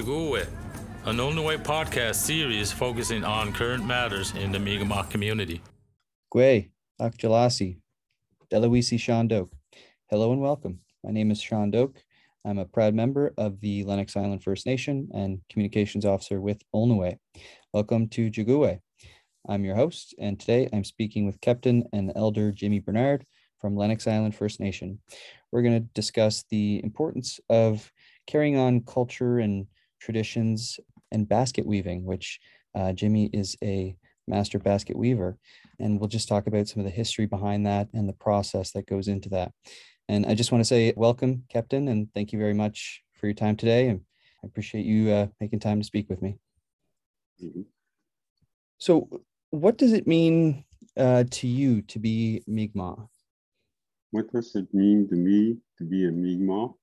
Jiguwe, an L'nuey podcast series focusing on current matters in the Mi'kmaq community. Gwe, Akjalasi, Deloisi Sean Doak. Hello and welcome. My name is Sean Doak. I'm a proud member of the Lennox Island First Nation and communications officer with L'nuey. Welcome to Jiguwe. I'm your host, and today I'm speaking with Captain and Elder Jimmy Bernard from Lennox Island First Nation. We're going to discuss the importance of carrying on culture and traditions and basket weaving, which uh, Jimmy is a master basket weaver. And we'll just talk about some of the history behind that and the process that goes into that. And I just want to say welcome, Captain, and thank you very much for your time today. And I appreciate you uh, making time to speak with me. Mm-hmm. So, what does it mean uh, to you to be Mi'kmaq? What does it mean to me to be a Mi'kmaq?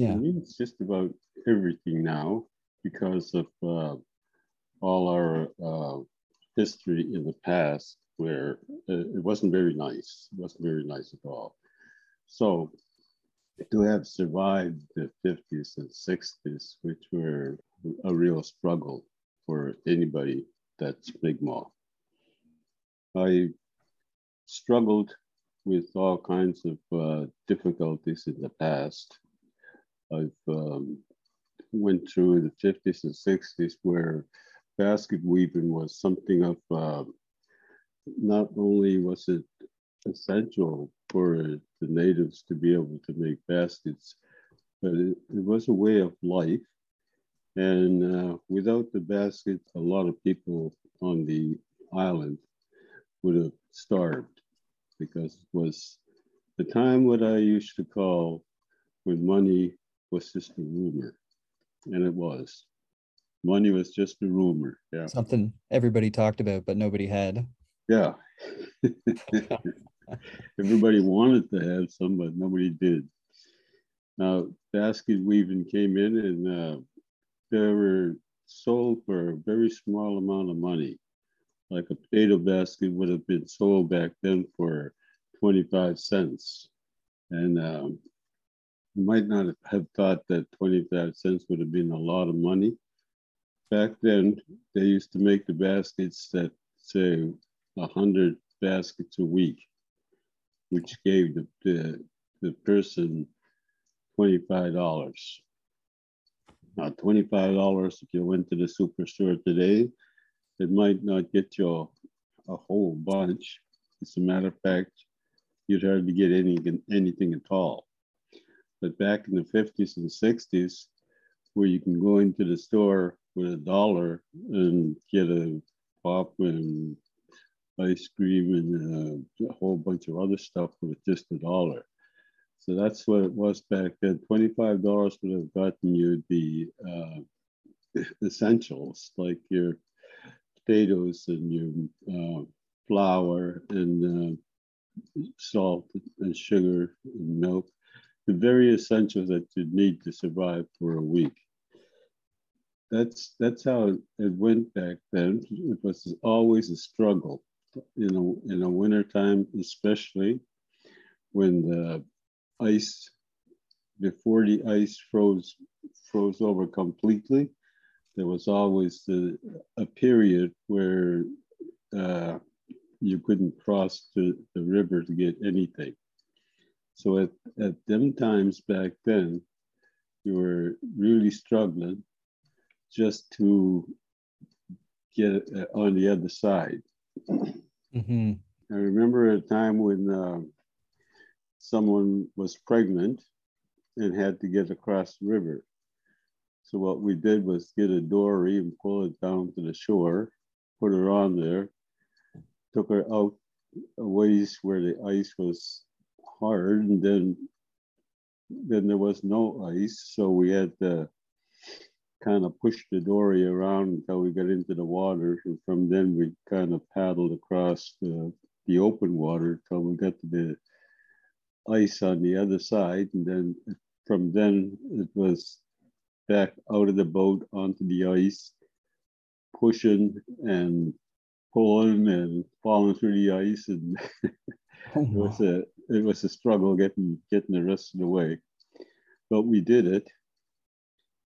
Yeah. It means just about everything now because of uh, all our uh, history in the past where it wasn't very nice. It wasn't very nice at all. So to have survived the 50s and 60s, which were a real struggle for anybody that's Mi'kmaq. I struggled with all kinds of uh, difficulties in the past. I've um, went through the 50s and 60s where basket weaving was something of uh, not only was it essential for the natives to be able to make baskets, but it, it was a way of life. And uh, without the basket, a lot of people on the island would have starved because it was the time what I used to call when money was just a rumor. And it was. Money was just a rumor. Yeah. Something everybody talked about, but nobody had. Yeah. everybody wanted to have some, but nobody did. Now, basket weaving came in and uh, they were sold for a very small amount of money. Like a potato basket would have been sold back then for 25 cents. And um, you might not have thought that 25 cents would have been a lot of money. Back then, they used to make the baskets that say 100 baskets a week, which gave the, the, the person $25. Now, $25, if you went to the superstore today, it might not get you a, a whole bunch. As a matter of fact, you'd hardly get any, anything at all. But back in the 50s and 60s, where you can go into the store with a dollar and get a pop and ice cream and a whole bunch of other stuff with just a dollar. So that's what it was back then. $25 would have gotten you the uh, essentials like your potatoes and your uh, flour and uh, salt and sugar and milk the very essentials that you need to survive for a week. That's that's how it went back then. It was always a struggle, you know, in a wintertime, especially when the ice, before the ice froze froze over completely, there was always the, a period where uh, you couldn't cross the river to get anything. So at, at them times back then, you were really struggling just to get on the other side. Mm-hmm. I remember a time when uh, someone was pregnant and had to get across the river. So what we did was get a dory and pull it down to the shore, put her on there, took her out a ways where the ice was hard and then then there was no ice. So we had to kind of push the dory around until we got into the water. And from then we kind of paddled across the, the open water until we got to the ice on the other side. And then from then it was back out of the boat onto the ice pushing and pulling and falling through the ice and it was a it was a struggle getting getting the rest of the way, but we did it.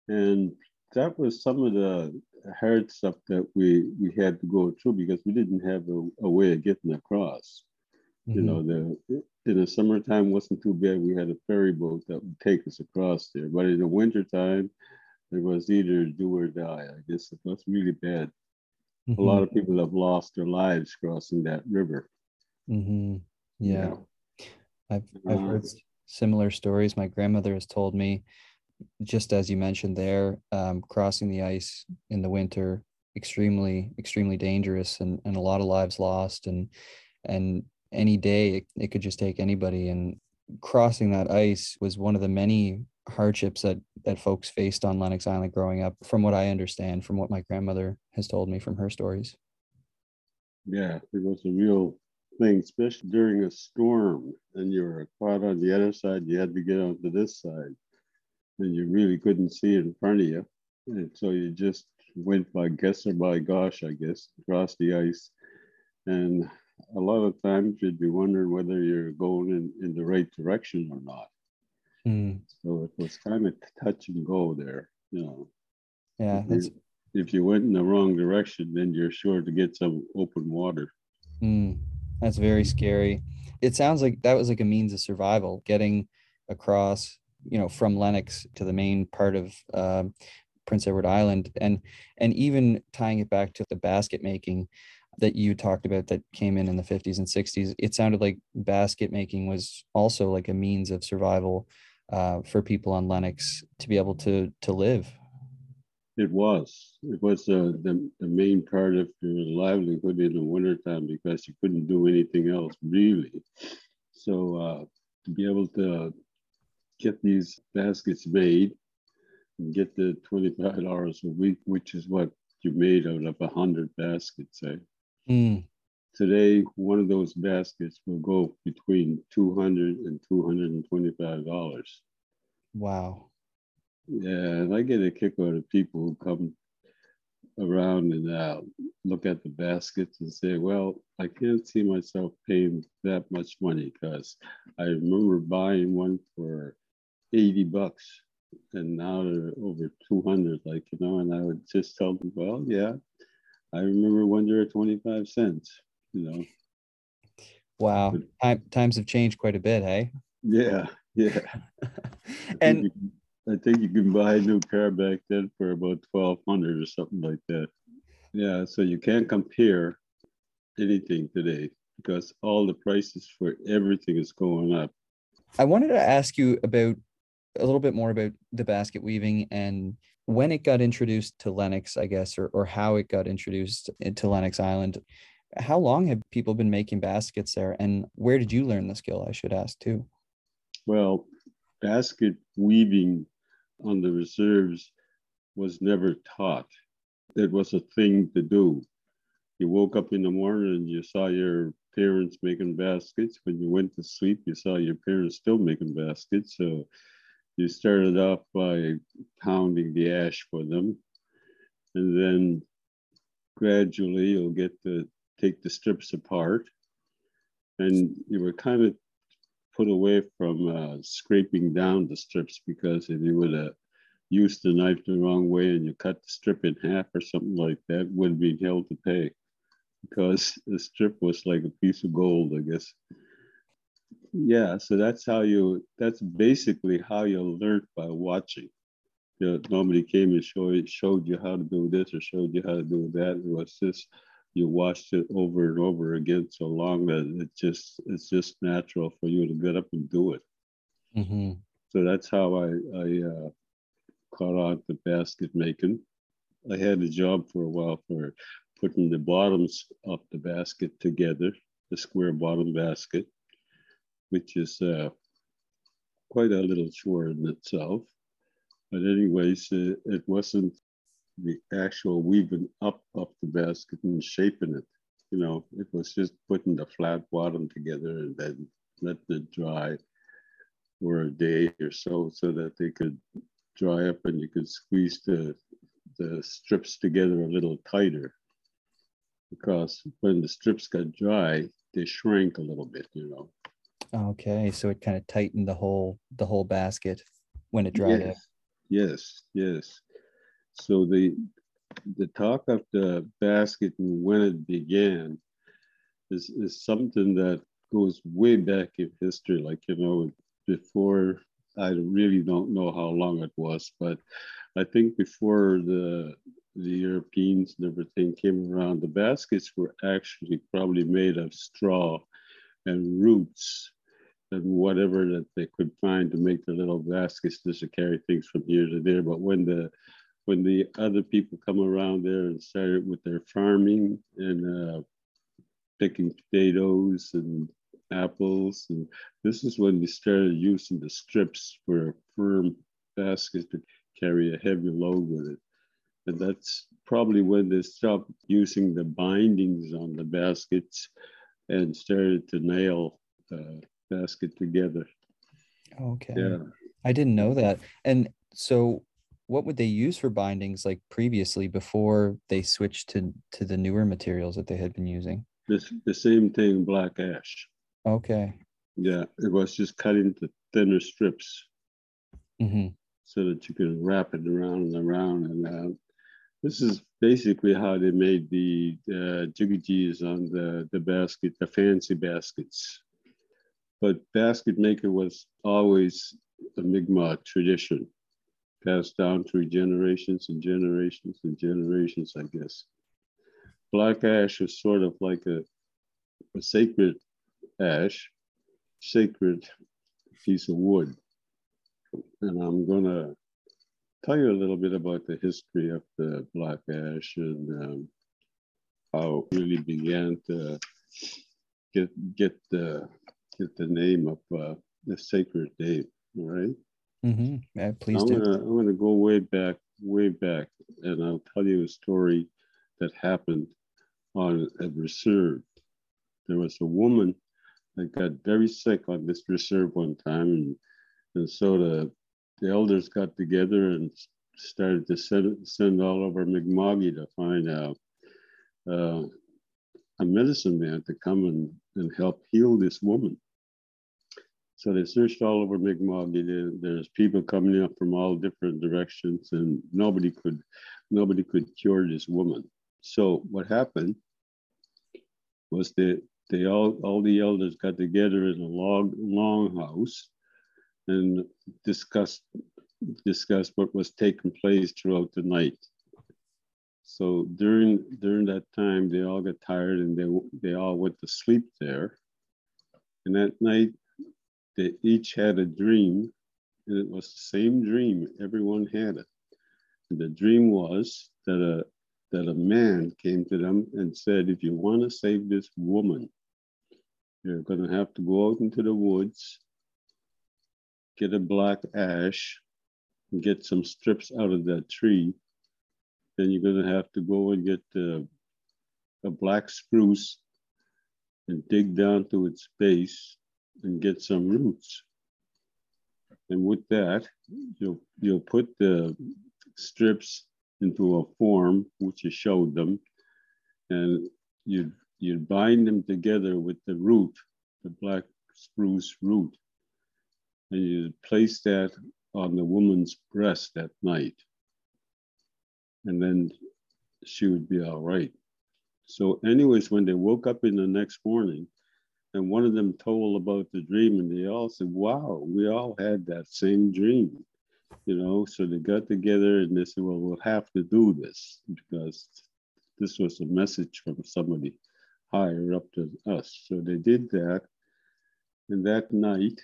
And that was some of the hard stuff that we we had to go through because we didn't have a, a way of getting across. Mm-hmm. You know, the in the summertime wasn't too bad. We had a ferry boat that would take us across there. But in the wintertime, it was either do or die. I guess it was really bad. Mm-hmm. A lot of people have lost their lives crossing that river. Mm-hmm. Yeah. yeah. I've, I've heard uh, similar stories. My grandmother has told me, just as you mentioned there, um, crossing the ice in the winter, extremely, extremely dangerous and, and a lot of lives lost. And, and any day it, it could just take anybody. And crossing that ice was one of the many hardships that that folks faced on Lennox Island growing up, from what I understand, from what my grandmother has told me from her stories. Yeah, it was a real thing, especially during a storm, and you were caught on the other side. You had to get onto this side, and you really couldn't see in front of you, and so you just went by guess or by gosh, I guess, across the ice, and a lot of times you'd be wondering whether you're going in, in the right direction or not. Mm. So it was kind of touch and go there, you know. Yeah. If you, if you, went in the wrong direction, then you're sure to get some open water. Mm. That's very scary. It sounds like that was like a means of survival, getting across, you know, from Lennox to the main part of uh, Prince Edward Island, and and even tying it back to the basket making that you talked about that came in in the 50s and 60s. It sounded like basket making was also like a means of survival uh, for people on Lennox to be able to to live. It was. It was uh, the, the main part of your livelihood in the wintertime because you couldn't do anything else really. So uh, to be able to get these baskets made and get the $25 a week, which is what you made out of a 100 baskets, eh? Mm. Today, one of those baskets will go between 200 and $225. Wow. Yeah, and I get a kick out of people who come around and uh, look at the baskets and say, well, I can't see myself paying that much money because I remember buying one for 80 bucks and now they're over 200, like, you know, and I would just tell them, well, yeah, I remember when they were 25 cents you know. Wow, Time, times have changed quite a bit, hey? Yeah, yeah. and I think, you can buy a new car back then for about twelve hundred or something like that. Yeah, so you can't compare anything today because all the prices for everything is going up. I wanted to ask you about a little bit more about the basket weaving and when it got introduced to Lennox, I guess, or, or how it got introduced to Lennox Island. How long have people been making baskets there? And where did you learn the skill? I should ask too. Well, basket weaving on the reserves was never taught. It was a thing to do. You woke up in the morning and you saw your parents making baskets. When you went to sleep, you saw your parents still making baskets. So you started off by pounding the ash for them. And then gradually you'll get to take the strips apart. And you were kind of put away from uh, scraping down the strips because if you would have used the knife the wrong way and you cut the strip in half or something like that, would be held to pay because the strip was like a piece of gold, I guess. Yeah, so that's how you, that's basically how you learned by watching. You know, nobody came and showed, showed you how to do this or showed you how to do that. It was just you watched it over and over again so long that it just it's just natural for you to get up and do it. Mm-hmm. So that's how I I uh, caught on to basket making. I had a job for a while for putting the bottoms of the basket together, the square bottom basket, which is uh, quite a little chore in itself. But anyways, it, it wasn't the actual weaving up of the basket and shaping it. You know, it was just putting the flat bottom together and then let it dry for a day or so so that they could dry up and you could squeeze the, the strips together a little tighter. Because when the strips got dry, they shrank a little bit, you know. Okay, so it kind of tightened the whole the whole basket when it dried yes. Yes, yes. So the the talk of the basket and when it began is, is something that goes way back in history. Like, you know, before, I really don't know how long it was, but I think before the the Europeans and everything came around, the baskets were actually probably made of straw and roots and whatever that they could find to make the little baskets just to carry things from here to there. But when the when the other people come around there and started with their farming and uh, picking potatoes and apples, and this is when they started using the strips for a firm basket to carry a heavy load with it. And that's probably when they stopped using the bindings on the baskets and started to nail the basket together. Okay. Yeah. I didn't know that. And so what would they use for bindings like previously before they switched to to the newer materials that they had been using? This the same thing, black ash. Okay. Yeah, it was just cut into thinner strips hmm so that you could wrap it around and around. And uh, this is basically how they made the uh, jigajis on the, the basket, the fancy baskets. But basket maker was always a Mi'kmaq tradition, passed down through generations and generations and generations, I guess. Black ash is sort of like a, a sacred ash, sacred piece of wood. And I'm going to tell you a little bit about the history of the black ash and um, how it really began to get get the get the name of uh, the sacred name. All right. hmm Yeah, please I'm do. gonna I'm gonna go way back, way back, and I'll tell you a story that happened on a reserve. There was a woman that got very sick on this reserve one time, and, and so the the elders got together and started to send send all over Mi'kma'ki to find out uh, a medicine man to come and, and help heal this woman. So they searched all over. There, there's people coming up from all different directions, and nobody could nobody could cure this woman. So what happened was that they all all the elders got together in a log long house and discussed discussed what was taking place throughout the night. So during during that time, they all got tired and they they all went to sleep there. And that night, they each had a dream, and it was the same dream. Everyone had it. And the dream was that a that a man came to them and said, "If you want to save this woman, you're going to have to go out into the woods, get a black ash, and get some strips out of that tree. Then you're going to have to go and get a black spruce and dig down to its base and get some roots. And with that, you'll you'll put the strips into a form which you showed them, and you you'd bind them together with the root, the black spruce root, and you place that on the woman's breast at night, and then she would be all right. So, anyways, when they woke up in the next morning, and one of them told about the dream, and they all said, "Wow, we all had that same dream." You know, so they got together and they said, "Well, we'll have to do this because this was a message from somebody higher up to us." So they did that, and that night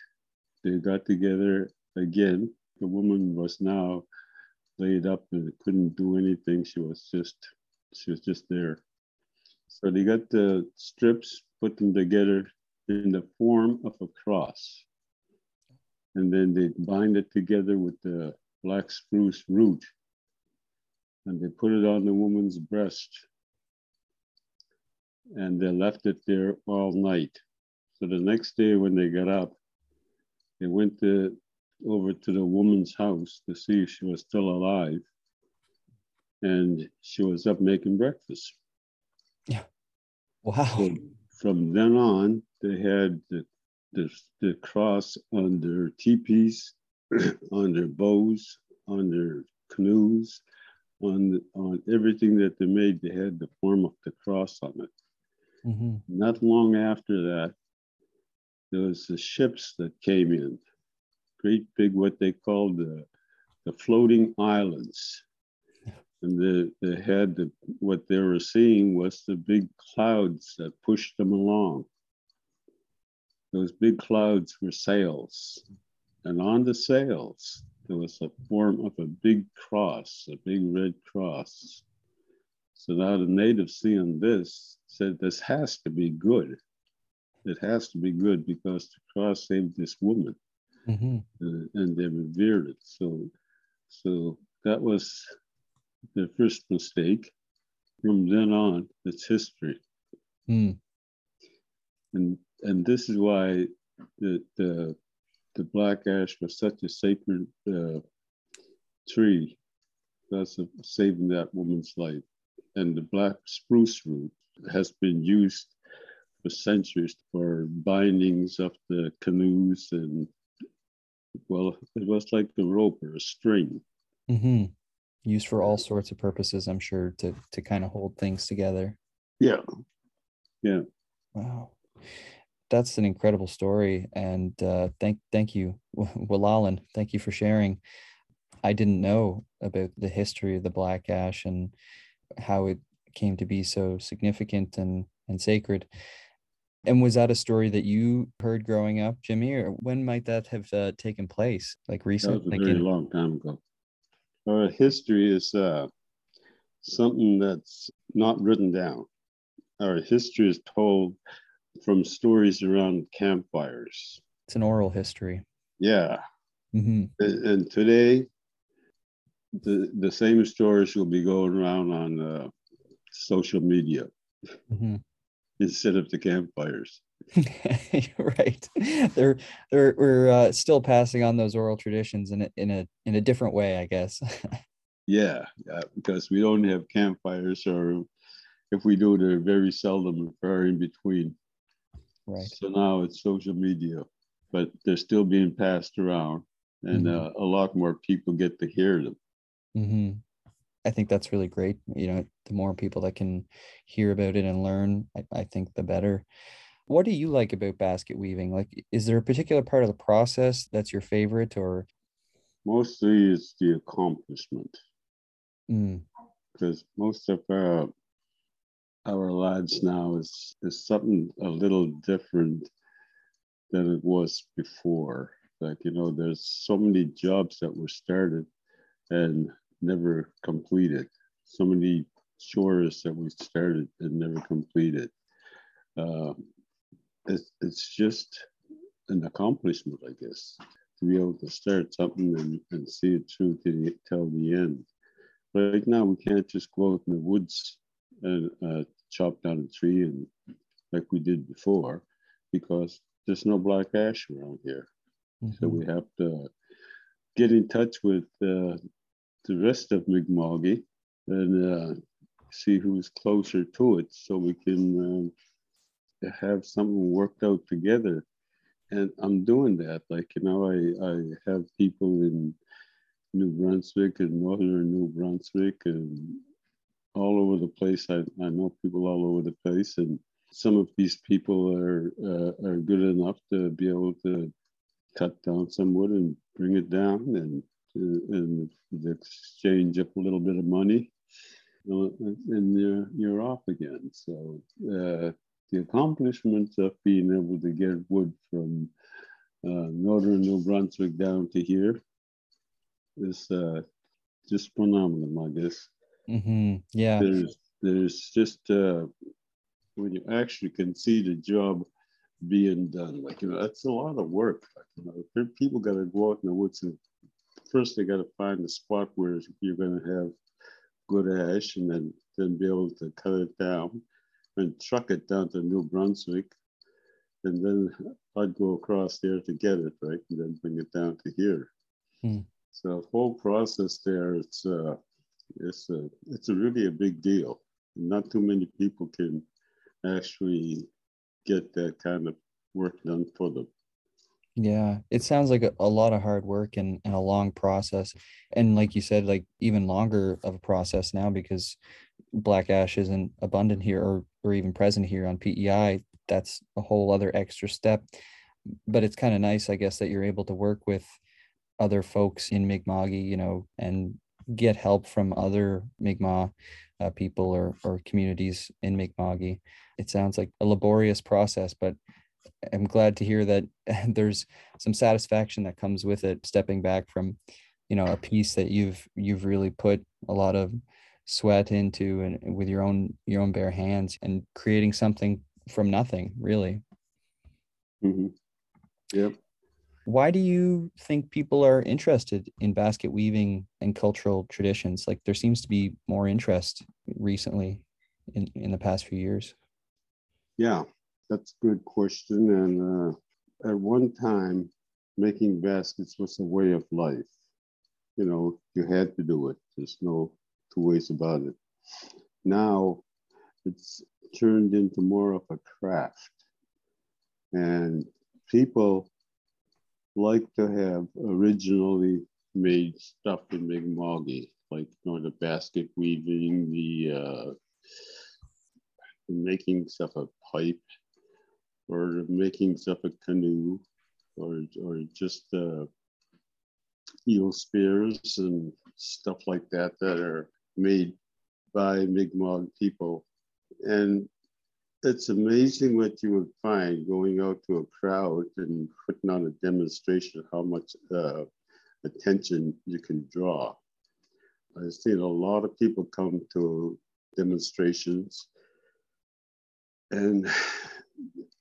they got together again. The woman was now laid up and couldn't do anything. She was just, she was just there. So they got the strips, put them together in the form of a cross. And then they bind it together with the black spruce root. And they put it on the woman's breast. And they left it there all night. So the next day when they got up, they went to, over to the woman's house to see if she was still alive. And she was up making breakfast. Yeah. Wow. So from then on, they had the, the, the cross on their teepees, on their bows, on their canoes, on on everything that they made. They had the form of the cross on it. Mm-hmm. Not long after that, there was the ships that came in, great big what they called the the floating islands. And the, they had the, what they were seeing was the big clouds that pushed them along. Those big clouds were sails. And on the sails, there was a form of a big cross, a big red cross. So now the natives seeing this said, This has to be good. It has to be good because the cross saved this woman. Mm-hmm. Uh, and they revered it. So, so that was the first mistake. From then on, it's history. Mm. And and this is why the the, the black ash was such a sacred uh, tree. That's a, saving that woman's life. And the black spruce root has been used for centuries for bindings of the canoes and well, it was like a rope or a string. Mm-hmm. Used for all sorts of purposes, I'm sure, to to kind of hold things together. Yeah. Yeah. Wow. That's an incredible story. And uh, thank thank you, Wela'lin. Thank you for sharing. I didn't know about the history of the black ash and how it came to be so significant and and sacred. And was that a story that you heard growing up, Jimmy, or when might that have uh, taken place? Like recently? That was a very like long time ago. Our history is uh, something that's not written down. Our history is told from stories around campfires. It's an oral history. Yeah. Mm-hmm. And, and, today, the the same stories will be going around on uh, social media. Mm-hmm instead of the campfires. right. They're they're we're uh, still passing on those oral traditions in a in a in a different way, I guess. yeah, yeah, because we don't have campfires, or if we do, they're very seldom or in between. Right. So now it's social media, but they're still being passed around, and mm-hmm. uh, a lot more people get to hear them. Mm-hmm. I think that's really great. You know, the more people that can hear about it and learn, I, I, think the better. What do you like about basket weaving? Like, is there a particular part of the process that's your favorite or? Mostly it's the accomplishment. Mm. Because most of our, our lads now is, is something a little different than it was before. Like, you know, there's so many jobs that were started and never completed. So many chores that we started and never completed. Uh, it's, it's just an accomplishment, I guess, to be able to start something and, and see it through to the, till the end. Right now, we can't just go out in the woods and uh, chop down a tree and like we did before because there's no black ash around here. Mm-hmm. So we have to get in touch with uh, the rest of Mi'kmaq and uh, see who's closer to it so we can uh, have something worked out together. And I'm doing that. Like, you know, I, I have people in New Brunswick and northern New Brunswick and all over the place. I, I know people all over the place. And some of these people are, uh, are good enough to be able to cut down some wood and bring it down and and the exchange up a little bit of money, and you're, you're off again. So uh, the accomplishments of being able to get wood from uh, northern New Brunswick down to here is uh, just phenomenal, I guess. Mm-hmm. Yeah. There's there's just uh, when you actually can see the job being done, like you know, that's a lot of work. Like, you know, people got to go out in the woods and first they got to find the spot where you're going to have good ash and then, then be able to cut it down and truck it down to New Brunswick. And then I'd go across there to get it, right? And then bring it down to here. Hmm. So the whole process there, it's, uh, it's, a, it's a really a big deal. Not too many people can actually get that kind of work done for them. Yeah, it sounds like a, a lot of hard work and, and a long process. And like you said, like even longer of a process now because black ash isn't abundant here or, or even present here on PEI. That's a whole other extra step. But it's kind of nice, I guess, that you're able to work with other folks in Mi'kma'ki, you know, and get help from other Mi'kmaq uh, people or, or communities in Mi'kma'ki. It sounds like a laborious process, but I'm glad to hear that there's some satisfaction that comes with it, stepping back from, you know, a piece that you've you've really put a lot of sweat into and with your own your own bare hands and creating something from nothing, really. Mm-hmm. Yep. Why do you think people are interested in basket weaving and cultural traditions? Like there seems to be more interest recently in, in the past few years. Yeah, that's a good question. And uh, at one time, making baskets was a way of life. You know, you had to do it. There's no two ways about it. Now, it's turned into more of a craft. And people like to have originally made stuff in Mi'kma'ki, like you know, the basket weaving, the, uh, making stuff a pipe, or making of a canoe, or or just uh, eel spears and stuff like that that are made by Mi'kmaq people. And it's amazing what you would find going out to a crowd and putting on a demonstration how much uh, attention you can draw. I've seen a lot of people come to demonstrations and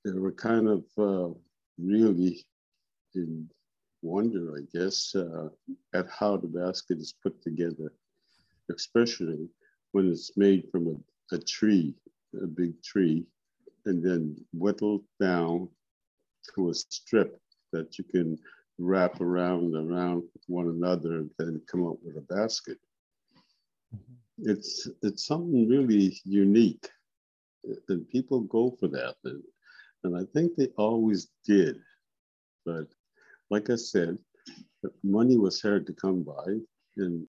they were kind of uh, really in wonder, I guess, uh, at how the basket is put together, especially when it's made from a, a tree, a big tree, and then whittled down to a strip that you can wrap around around one another and then come up with a basket. Mm-hmm. It's it's something really unique, and people go for that. And, and I think they always did. But like I said, money was hard to come by. And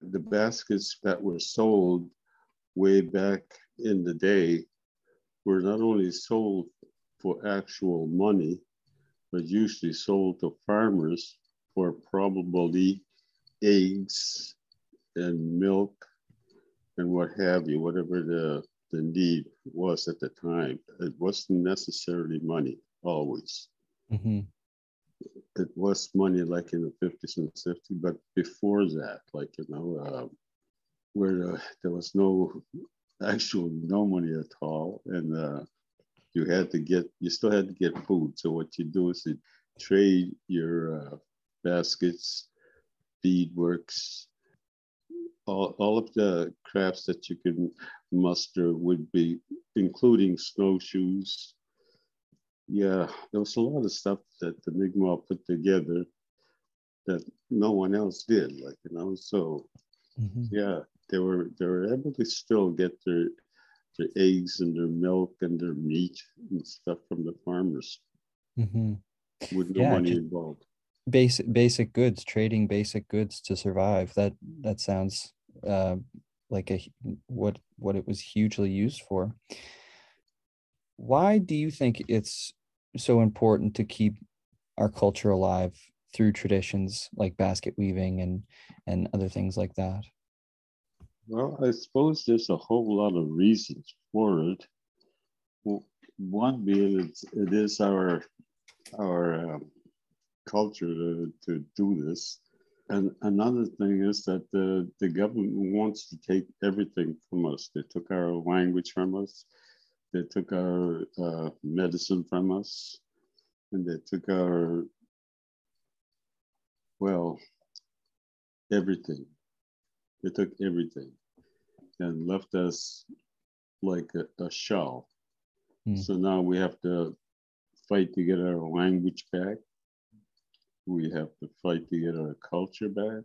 the baskets that were sold way back in the day were not only sold for actual money, but usually sold to farmers for probably eggs and milk and what have you, whatever the, the need was at the time. It wasn't necessarily money always. Mm-hmm. It was money like in the 50s and 60s, but before that, like, you know, uh, where uh, there was no actual no money at all. And uh, you had to get, you still had to get food. So what you do is you trade your uh, baskets, beadworks, all, all of the crafts that you can muster would be including snowshoes. Yeah, there was a lot of stuff that the Mi'kmaq put together that no one else did, like, you know, so mm-hmm. yeah, they were they were able to still get their their eggs and their milk and their meat and stuff from the farmers mm-hmm. with no yeah, money involved. Basic basic goods, trading basic goods to survive. That that sounds uh, like a what what it was hugely used for. Why do you think it's so important to keep our culture alive through traditions like basket weaving and and other things like that? Well, I suppose there's a whole lot of reasons for it. Well, one being it's, our our um, culture to, to do this. And another thing is that the, the government wants to take everything from us. They took our language from us. They took our uh, medicine from us. And they took our, well, everything. They took everything and left us like a, a shell. Mm. So now we have to fight to get our language back. We have to fight to get our culture back.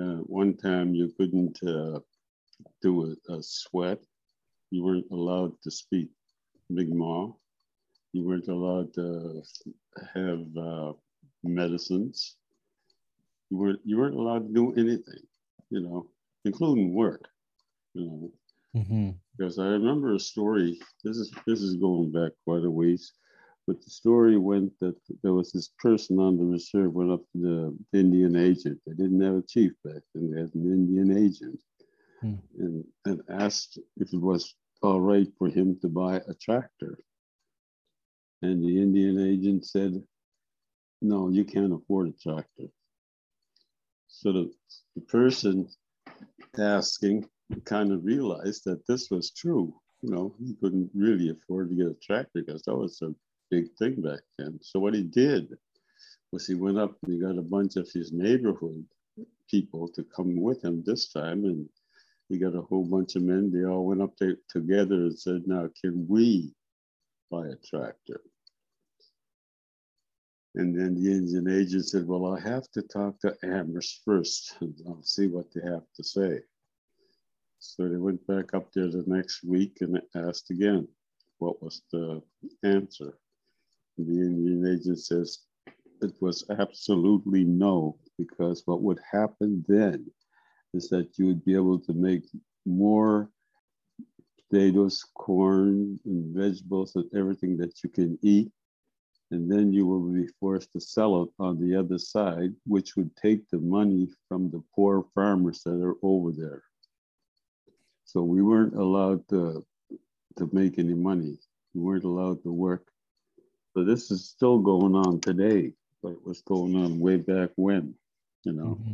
Uh, one time you couldn't uh, do a, a, sweat. You weren't allowed to speak Mi'kmaq. You weren't allowed to have uh, medicines. You weren't you weren't allowed to do anything, you know, including work. You know, mm-hmm. because I remember a story. This is this is going back quite a ways, but the story went that there was this person on the reserve went up to the Indian agent. They didn't have a chief back then; they had an Indian agent, hmm. and and asked if it was all right for him to buy a tractor. And the Indian agent said, "No, you can't afford a tractor." So the, the person asking kind of realized that this was true. You know, he couldn't really afford to get a tractor because that was a big thing back then. So what he did was he went up and he got a bunch of his neighborhood people to come with him this time. And he got a whole bunch of men. They all went up there together and said, now, can we buy a tractor? And then the Indian agent said, well, I have to talk to Amherst first and I'll see what they have to say. So they went back up there the next week and asked again, what was the answer? The Indian agent says it was absolutely no, because what would happen then is that you would be able to make more potatoes, corn, and vegetables and everything that you can eat. And then you will be forced to sell it on the other side, which would take the money from the poor farmers that are over there. So we weren't allowed to, to make any money. We weren't allowed to work but this is still going on today, but it was going on way back when, you know. Mm-hmm.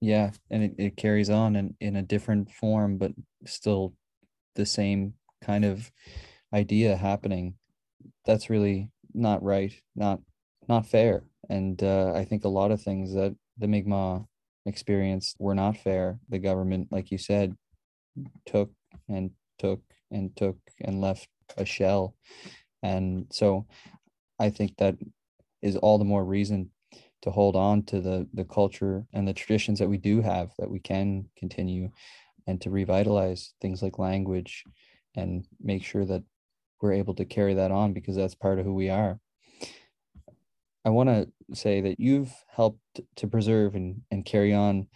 Yeah, and it, it carries on in, in a different form, but still the same kind of idea happening. That's really not right, not not fair. And uh, I think a lot of things that the Mi'kmaq experienced were not fair. The government, like you said, took and took and took and left a shell and so I think that is all the more reason to hold on to the the culture and the traditions that we do have that we can continue and to revitalize things like language and make sure that we're able to carry that on because that's part of who we are. I want to say that you've helped to preserve and, and carry on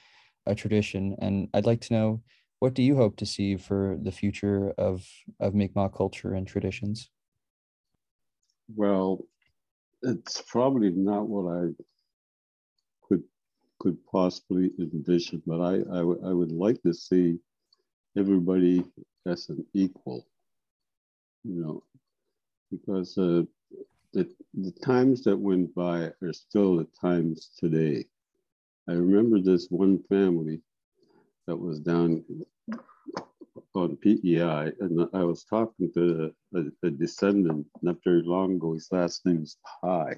a tradition. And I'd like to know what do you hope to see for the future of, of Mi'kmaq culture and traditions? Well, it's probably not what I could could possibly envision, but I, I, w- I would like to see everybody as an equal, you know, because uh, the, the times that went by are still the times today. I remember this one family that was down on PEI, and I was talking to a, a, descendant not very long ago. His last name is Pi,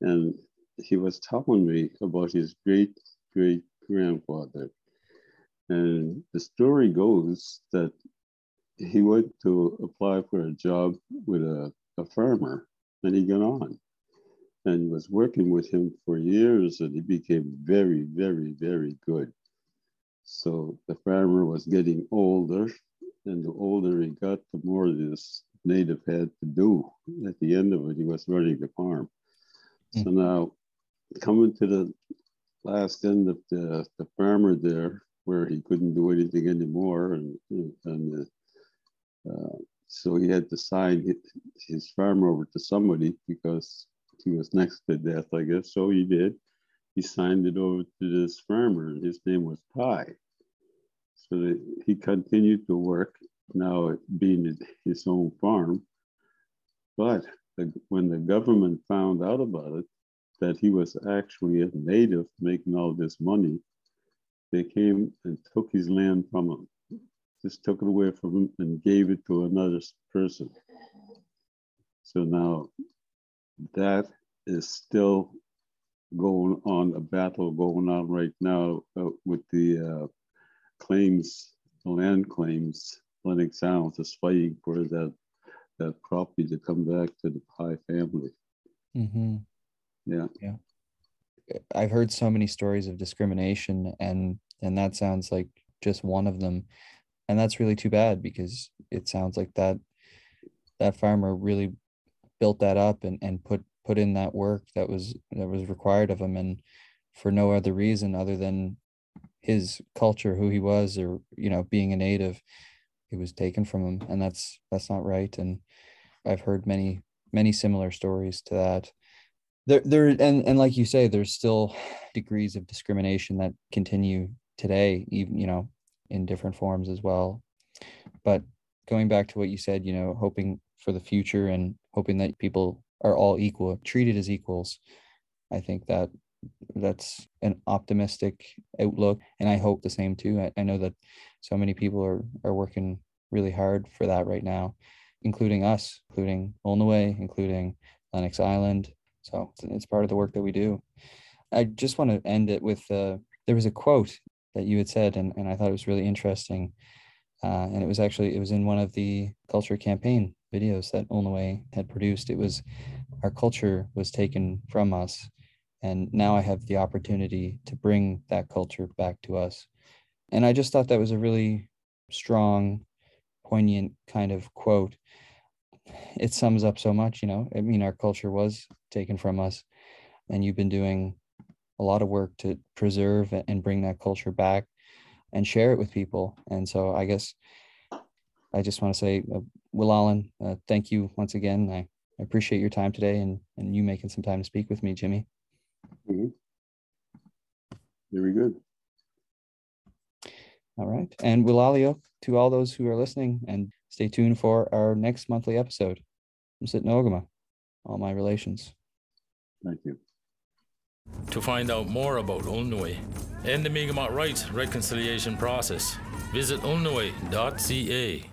and he was telling me about his great great grandfather. And the story goes that he went to apply for a job with a, a farmer, and he got on and was working with him for years, and he became very, very, very good. So the farmer was getting older, and the older he got, the more this native had to do. At the end of it, he was running the farm. So now, coming to the last end of the, the farmer there, where he couldn't do anything anymore, and and uh, so he had to sign his farm over to somebody because he was next to death, I guess. So he did he signed it over to this farmer. and His name was Pi. So that he continued to work, now being his own farm. But the, when the government found out about it, that he was actually a native making all this money, they came and took his land from him, just took it away from him and gave it to another person. So now that is still going on a battle going on right now uh, with the uh, claims, the land claims. Lennox Island is fighting for that that property to come back to the Pi family. Mm-hmm. Yeah, yeah. I've heard so many stories of discrimination, and and that sounds like just one of them, and that's really too bad because it sounds like that that farmer really built that up and, and put put in that work that was that was required of him and for no other reason other than his culture who he was or you know being a native it was taken from him and that's that's not right and i've heard many many similar stories to that. There there and and like you say there's still degrees of discrimination that continue today even you know in different forms as well. But going back to what you said you know hoping for the future and hoping that people are all equal treated as equals i think that that's an optimistic outlook and i hope the same too. I, I know that so many people are are working really hard for that right now including us including L'nuey, including lennox island. So it's part of the work that we do. I just want to end it with uh, there was a quote that you had said and, and i thought it was really interesting. Uh, and it was actually it was in one of the culture campaign videos that L'nuey had produced. It was our culture was taken from us and now i have the opportunity to bring that culture back to us. And i just thought that was a really strong poignant kind of quote. It sums up so much you know? I mean our culture was taken from us and you've been doing a lot of work to preserve and bring that culture back and share it with people. And so i guess i just want to say uh, Wela'lin uh, thank you once again. I, I appreciate your time today and and you making some time to speak with me jimmy mm-hmm. very good all right and wilalio to all those who are listening and stay tuned for our next monthly episode I'm from Sitnogama, all my relations. Thank you. To find out more about L'nuey and the Mi'kmaq Rights reconciliation process, visit lnuey.ca.